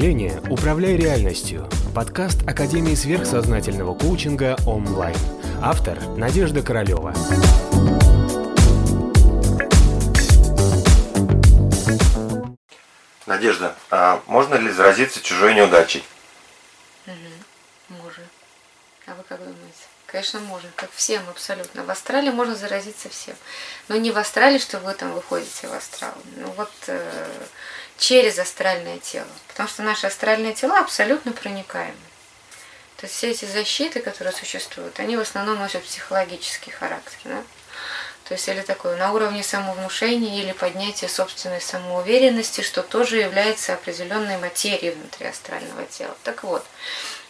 мышления «Управляй реальностью» – подкаст Академии сверхсознательного коучинга онлайн. Автор – Надежда Королева. Надежда, а можно ли заразиться чужой неудачей? Угу, можно. А вы как думаете? Конечно, можно, как всем абсолютно. В астрале можно заразиться всем. Но не в астрале, что вы там выходите в астрал. Ну вот э, через астральное тело. Потому что наши астральные тела абсолютно проникаемы. То есть все эти защиты, которые существуют, они в основном носят психологический характер. Да? То есть или такое на уровне самовнушения или поднятия собственной самоуверенности, что тоже является определенной материей внутри астрального тела. Так вот,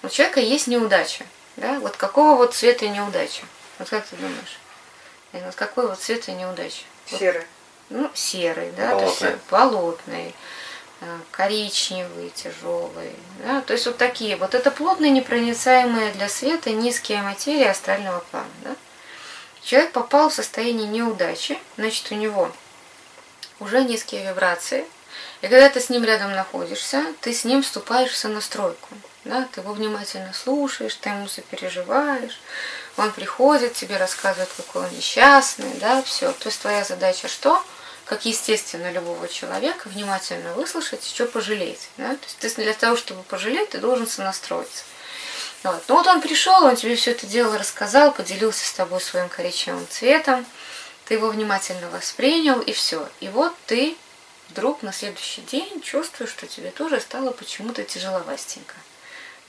у человека есть неудача. Да? Вот какого вот цвета неудача? Вот как ты думаешь? Вот какой вот цвета неудача? Серый. Ну, серый, да, болотный. то есть болотный, э, коричневый, тяжелый. Да? То есть вот такие. Вот это плотные, непроницаемые для света низкие материи астрального плана. Да? Человек попал в состояние неудачи, значит, у него уже низкие вибрации. И когда ты с ним рядом находишься, ты с ним вступаешь в сонастройку. Да? Ты его внимательно слушаешь, ты ему сопереживаешь. Он приходит, тебе рассказывает, какой он несчастный, да, все. То есть твоя задача что? Как естественно любого человека, внимательно выслушать, что пожалеть. Да? То есть для того, чтобы пожалеть, ты должен сонастроиться. Вот. Ну вот он пришел, он тебе все это дело рассказал, поделился с тобой своим коричневым цветом, ты его внимательно воспринял, и все. И вот ты вдруг на следующий день чувствуешь, что тебе тоже стало почему-то тяжеловастенько.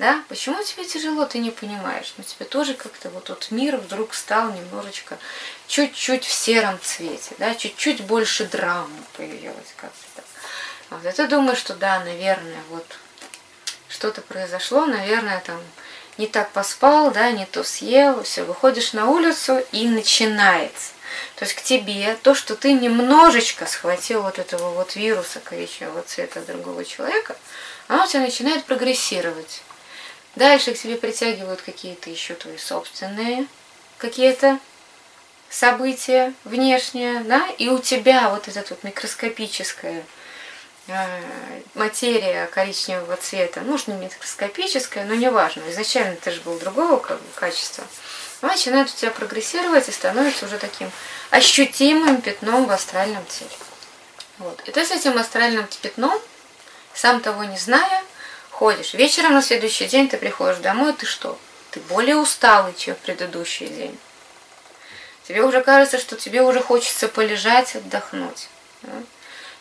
Да? Почему тебе тяжело, ты не понимаешь. Но тебе тоже как-то вот тот мир вдруг стал немножечко, чуть-чуть в сером цвете, да? чуть-чуть больше драмы появилось как-то так. Вот. И ты думаешь, что да, наверное, вот что-то произошло, наверное, там не так поспал, да, не то съел, все, выходишь на улицу и начинается. То есть к тебе то, что ты немножечко схватил вот этого вот вируса коричневого цвета другого человека, оно у тебя начинает прогрессировать. Дальше к тебе притягивают какие-то еще твои собственные какие-то события внешние, да, и у тебя вот это вот микроскопическое э, материя коричневого цвета, может не микроскопическая, но неважно, изначально ты же был другого качества, она начинает у тебя прогрессировать и становится уже таким ощутимым пятном в астральном теле. Вот. И ты с этим астральным пятном, сам того не зная, ходишь. Вечером на следующий день ты приходишь домой, ты что? Ты более усталый, чем в предыдущий день. Тебе уже кажется, что тебе уже хочется полежать, отдохнуть. Да?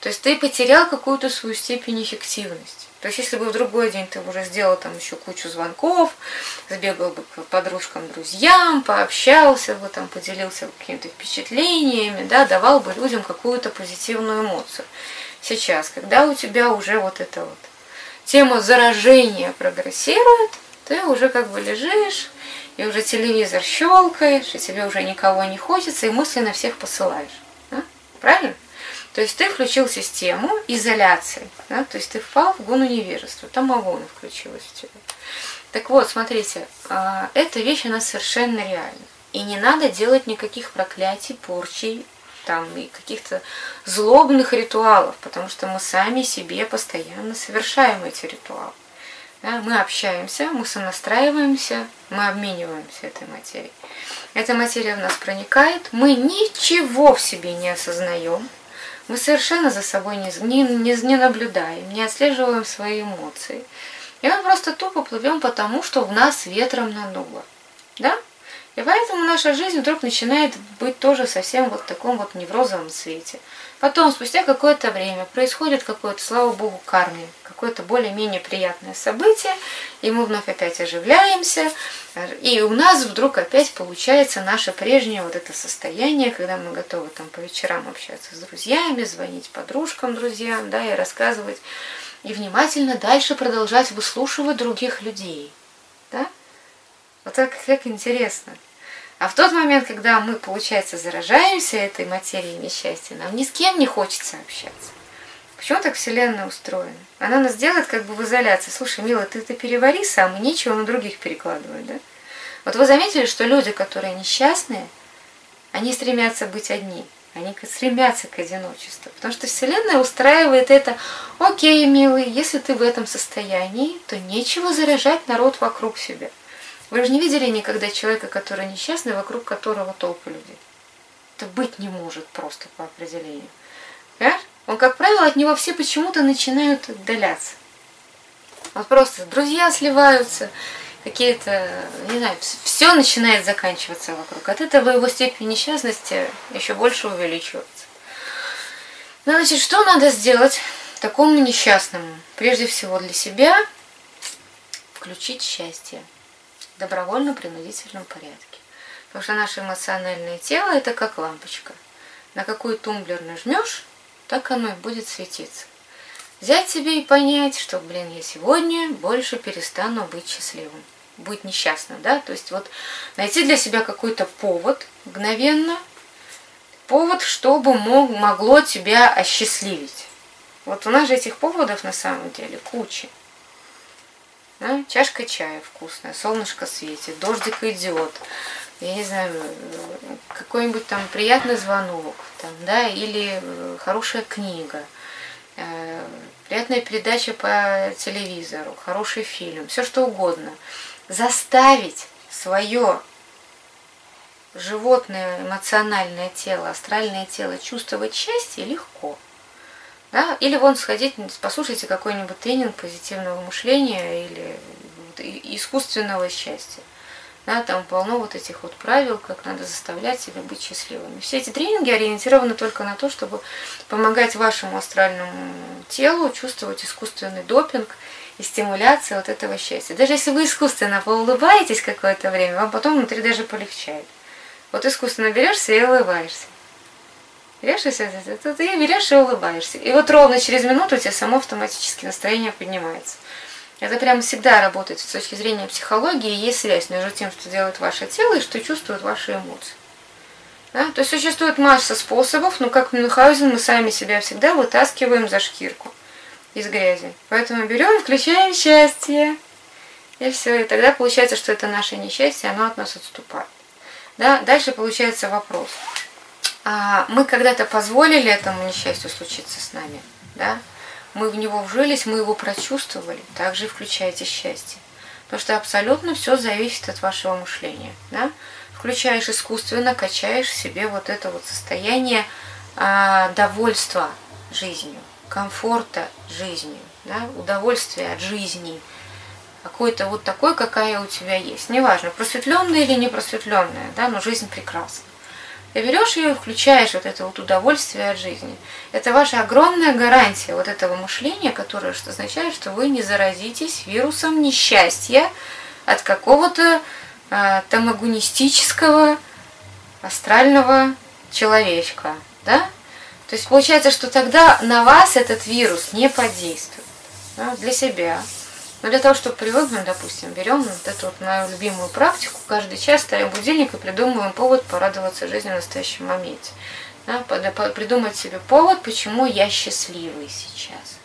То есть ты потерял какую-то свою степень эффективности. То есть если бы в другой день ты уже сделал там еще кучу звонков, сбегал бы к подружкам, друзьям, пообщался бы, там, поделился какими-то впечатлениями, да, давал бы людям какую-то позитивную эмоцию. Сейчас, когда у тебя уже вот эта вот тема заражения прогрессирует, ты уже как бы лежишь, и уже телевизор щелкаешь, и тебе уже никого не хочется, и мысли на всех посылаешь. Да? Правильно? То есть ты включил систему изоляции, да? то есть ты впал в гуну невежества, там агона включилась в тебя. Так вот, смотрите, а, эта вещь, она совершенно реальна. И не надо делать никаких проклятий, порчей, там, и каких-то злобных ритуалов, потому что мы сами себе постоянно совершаем эти ритуалы. Да, мы общаемся, мы сонастраиваемся, мы обмениваемся этой материей. Эта материя в нас проникает, мы ничего в себе не осознаем, мы совершенно за собой не, не, не, не наблюдаем, не отслеживаем свои эмоции. И мы просто тупо плывем потому, что в нас ветром надуло. Да? И поэтому наша жизнь вдруг начинает быть тоже совсем вот в таком вот неврозовом цвете. Потом, спустя какое-то время, происходит какое-то, слава богу, карме, какое-то более-менее приятное событие, и мы вновь опять оживляемся, и у нас вдруг опять получается наше прежнее вот это состояние, когда мы готовы там по вечерам общаться с друзьями, звонить подружкам, друзьям, да, и рассказывать, и внимательно дальше продолжать выслушивать других людей. Вот так как интересно. А в тот момент, когда мы, получается, заражаемся этой материей несчастья, нам ни с кем не хочется общаться. Почему так Вселенная устроена? Она нас делает как бы в изоляции. Слушай, милая, ты это перевари сам, и нечего на других перекладывать, да? Вот вы заметили, что люди, которые несчастные, они стремятся быть одни. Они стремятся к одиночеству. Потому что Вселенная устраивает это, окей, милый, если ты в этом состоянии, то нечего заражать народ вокруг себя. Вы же не видели никогда человека, который несчастный, вокруг которого толпы людей. Это быть не может просто по определению. Понимаешь? Он, как правило, от него все почему-то начинают отдаляться. Вот просто друзья сливаются, какие-то, не знаю, все начинает заканчиваться вокруг. От этого его степень несчастности еще больше увеличивается. Значит, что надо сделать такому несчастному? Прежде всего для себя включить счастье в добровольно-принудительном порядке. Потому что наше эмоциональное тело это как лампочка. На какой тумблер нажмешь, так оно и будет светиться. Взять себе и понять, что, блин, я сегодня больше перестану быть счастливым, быть несчастным, да, то есть вот найти для себя какой-то повод мгновенно, повод, чтобы мог, могло тебя осчастливить. Вот у нас же этих поводов на самом деле куча. Да? Чашка чая вкусная, солнышко светит, дождик идет, я не знаю, какой-нибудь там приятный звонок, там, да, или э, хорошая книга – Э, приятная передача по телевизору, хороший фильм, все что угодно. Заставить свое животное эмоциональное тело, астральное тело чувствовать счастье легко. Да? Или вон сходить, послушайте какой-нибудь тренинг позитивного мышления или искусственного счастья. Да, там полно вот этих вот правил, как надо заставлять себя быть счастливыми. Все эти тренинги ориентированы только на то, чтобы помогать вашему астральному телу чувствовать искусственный допинг и стимуляцию вот этого счастья. Даже если вы искусственно поулыбаетесь какое-то время, вам потом внутри даже полегчает. Вот искусственно берешься и улыбаешься. И, ты берешь и улыбаешься. И вот ровно через минуту у тебя само автоматически настроение поднимается. Это прямо всегда работает с точки зрения психологии, есть связь между тем, что делает ваше тело и что чувствуют ваши эмоции. Да? То есть существует масса способов, но как Мюнхгаузен мы сами себя всегда вытаскиваем за шкирку из грязи. Поэтому берем, включаем счастье. И все. И тогда получается, что это наше несчастье, оно от нас отступает. Да? Дальше получается вопрос. А мы когда-то позволили этому несчастью случиться с нами? Да? мы в него вжились, мы его прочувствовали, также включайте счастье. Потому что абсолютно все зависит от вашего мышления. Да? Включаешь искусственно, качаешь себе вот это вот состояние а, довольства жизнью, комфорта жизнью, да? удовольствия от жизни. Какой-то вот такой, какая у тебя есть. Неважно, просветленная или не просветленная, да, но жизнь прекрасна. Ты берешь ее и включаешь вот это вот удовольствие от жизни. Это ваша огромная гарантия вот этого мышления, которое что означает, что вы не заразитесь вирусом несчастья от какого-то э, тамагунистического астрального человечка. Да? То есть получается, что тогда на вас этот вирус не подействует. Да, для себя, но для того, чтобы привыкнуть, допустим, берем вот эту вот мою любимую практику, каждый час ставим будильник и придумываем повод порадоваться жизни в настоящем моменте. Да, придумать себе повод, почему я счастливый сейчас.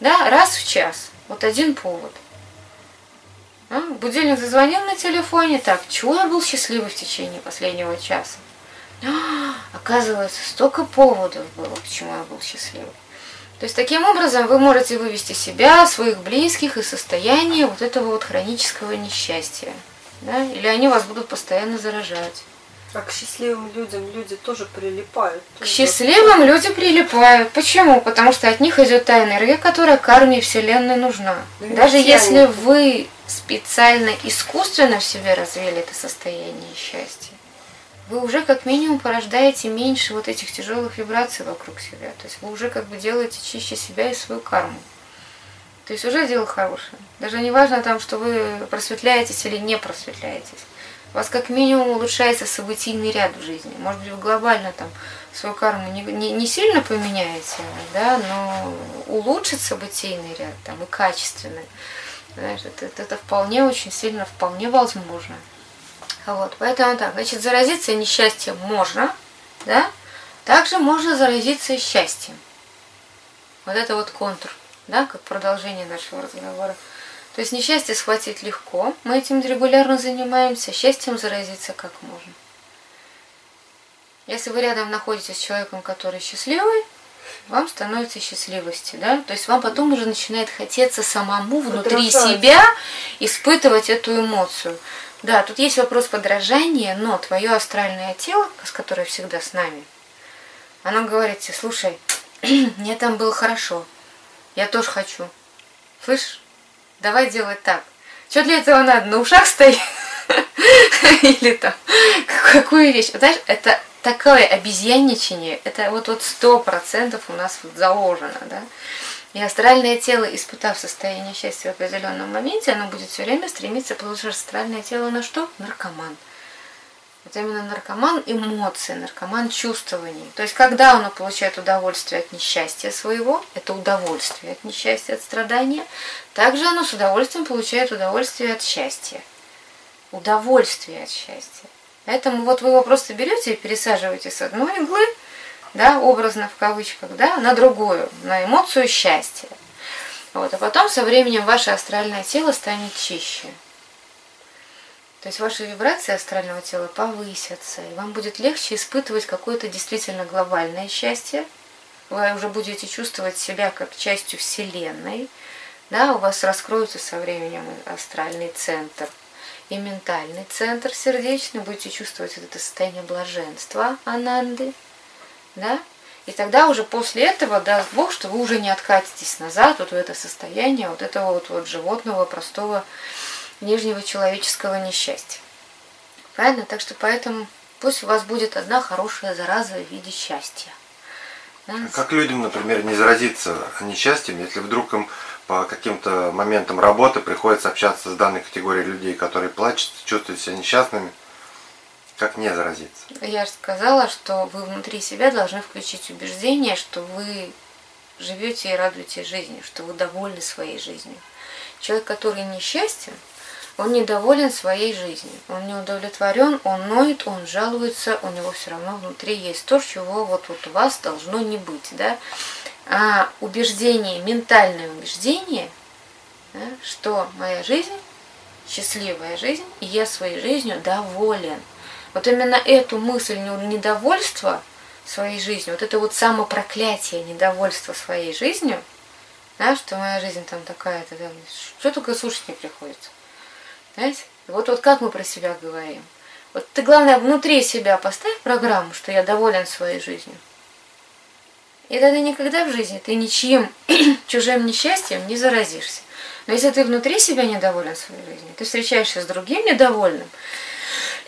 Да, раз в час. Вот один повод. А? Будильник зазвонил на телефоне. Так, чего я был счастливый в течение последнего часа? А, оказывается, столько поводов было, почему я был счастливый. То есть таким образом вы можете вывести себя, своих близких из состояния вот этого вот хронического несчастья. Да? Или они вас будут постоянно заражать. А к счастливым людям люди тоже прилипают. К счастливым люди прилипают. Почему? Потому что от них идет та энергия, которая карме Вселенной нужна. Да Даже если они... вы специально, искусственно в себе развили это состояние счастья, вы уже как минимум порождаете меньше вот этих тяжелых вибраций вокруг себя. То есть вы уже как бы делаете чище себя и свою карму. То есть уже дело хорошее. Даже не важно там, что вы просветляетесь или не просветляетесь. У вас как минимум улучшается событийный ряд в жизни. Может быть, вы глобально там свою карму не, не, не сильно поменяете, да, но улучшить событийный ряд там и качественный. Знаешь, это, это вполне очень сильно, вполне возможно. Вот, поэтому так, значит, заразиться несчастьем можно, да? Также можно заразиться и счастьем. Вот это вот контур, да, как продолжение нашего разговора. То есть несчастье схватить легко, мы этим регулярно занимаемся, счастьем заразиться как можно. Если вы рядом находитесь с человеком, который счастливый, вам становится счастливости, да? То есть вам потом уже начинает хотеться самому внутри себя испытывать эту эмоцию. Да, тут есть вопрос подражания, но твое астральное тело, с которое всегда с нами, оно говорит тебе, слушай, мне там было хорошо, я тоже хочу. Слышишь? Давай делать так. Что для этого надо? На ушах стоять? Или там какую вещь? Знаешь, это такое обезьянничание, это вот вот сто процентов у нас вот заложено, да? И астральное тело, испытав состояние счастья в определенном моменте, оно будет все время стремиться, что астральное тело на что? Наркоман. Вот именно наркоман эмоций, наркоман чувствований. То есть, когда оно получает удовольствие от несчастья своего, это удовольствие от несчастья, от страдания, также оно с удовольствием получает удовольствие от счастья. Удовольствие от счастья. Поэтому вот вы его просто берете и пересаживаете с одной иглы, да, образно в кавычках, да, на другую, на эмоцию счастья. Вот, а потом со временем ваше астральное тело станет чище. То есть ваши вибрации астрального тела повысятся, и вам будет легче испытывать какое-то действительно глобальное счастье. Вы уже будете чувствовать себя как частью Вселенной. Да, у вас раскроется со временем астральный центр и ментальный центр сердечный. Будете чувствовать это состояние блаженства, ананды. Да? И тогда уже после этого даст Бог, что вы уже не откатитесь назад вот в это состояние вот этого вот, вот животного, простого, нижнего человеческого несчастья. Правильно? Так что поэтому пусть у вас будет одна хорошая зараза в виде счастья. Да? А Как людям, например, не заразиться несчастьем, если вдруг им по каким-то моментам работы приходится общаться с данной категорией людей, которые плачут, чувствуют себя несчастными, как не заразиться? Я же сказала, что вы внутри себя должны включить убеждение, что вы живете и радуетесь жизни, что вы довольны своей жизнью. Человек, который несчастен, он недоволен своей жизнью, он не удовлетворен, он ноет, он жалуется, у него все равно внутри есть то, чего вот, вот у вас должно не быть. Да? А убеждение, ментальное убеждение, да, что моя жизнь счастливая жизнь, и я своей жизнью доволен. Вот именно эту мысль не- недовольства своей жизнью, вот это вот самопроклятие недовольства своей жизнью, да, что моя жизнь там такая-то, да, что только слушать не приходится. Знаете? Вот, вот как мы про себя говорим. Вот ты, главное, внутри себя поставь программу, что я доволен своей жизнью. И тогда никогда в жизни ты ничьим чужим несчастьем не заразишься. Но если ты внутри себя недоволен своей жизнью, ты встречаешься с другим недовольным,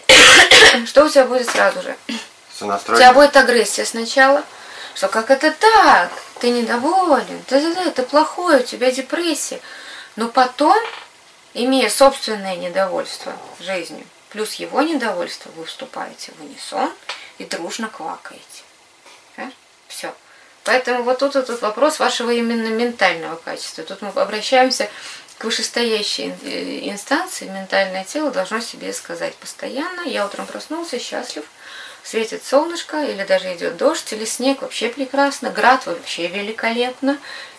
что у тебя будет сразу же? У тебя будет агрессия сначала, что как это так, ты недоволен, да да да это плохое, у тебя депрессия. Но потом, имея собственное недовольство жизнью, плюс его недовольство, вы вступаете в унисон и дружно квакаете. Все. Поэтому вот тут этот вопрос вашего именно ментального качества. Тут мы обращаемся к вышестоящей э, инстанции. Ментальное тело должно себе сказать постоянно, я утром проснулся, счастлив, светит солнышко, или даже идет дождь, или снег, вообще прекрасно, град вообще великолепно.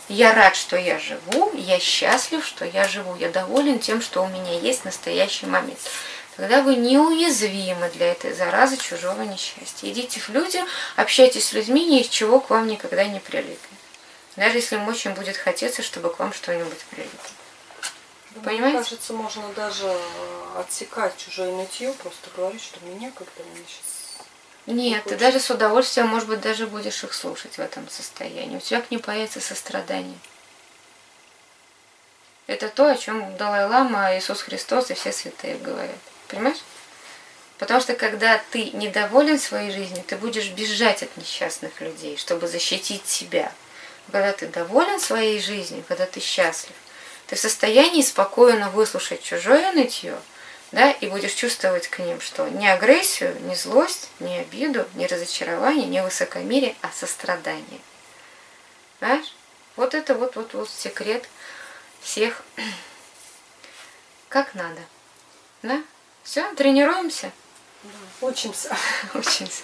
Я рад, что я живу, я счастлив, что я живу, я доволен тем, что у меня есть настоящий момент. Тогда вы неуязвимы для этой заразы чужого несчастья. Идите в люди, общайтесь с людьми, ни из чего к вам никогда не прилипнет. Даже если им очень будет хотеться, чтобы к вам что-нибудь прилипло. Мне Понимаете? кажется, можно даже э, отсекать чужое нытье, просто говорить, что меня как-то мне сейчас... Нет, ты даже с удовольствием, может быть, даже будешь их слушать в этом состоянии. У тебя к ним появится сострадание. Это то, о чем Далай-Лама, Иисус Христос и все святые говорят. Понимаешь? Потому что когда ты недоволен своей жизнью, ты будешь бежать от несчастных людей, чтобы защитить себя. Когда ты доволен своей жизнью, когда ты счастлив, ты в состоянии спокойно выслушать чужое нытье, да, и будешь чувствовать к ним, что не агрессию, не злость, не обиду, не разочарование, не высокомерие, а сострадание. Знаешь? Вот это вот, вот, вот секрет всех. Как надо. Да? Все, тренируемся. Учимся. Учимся.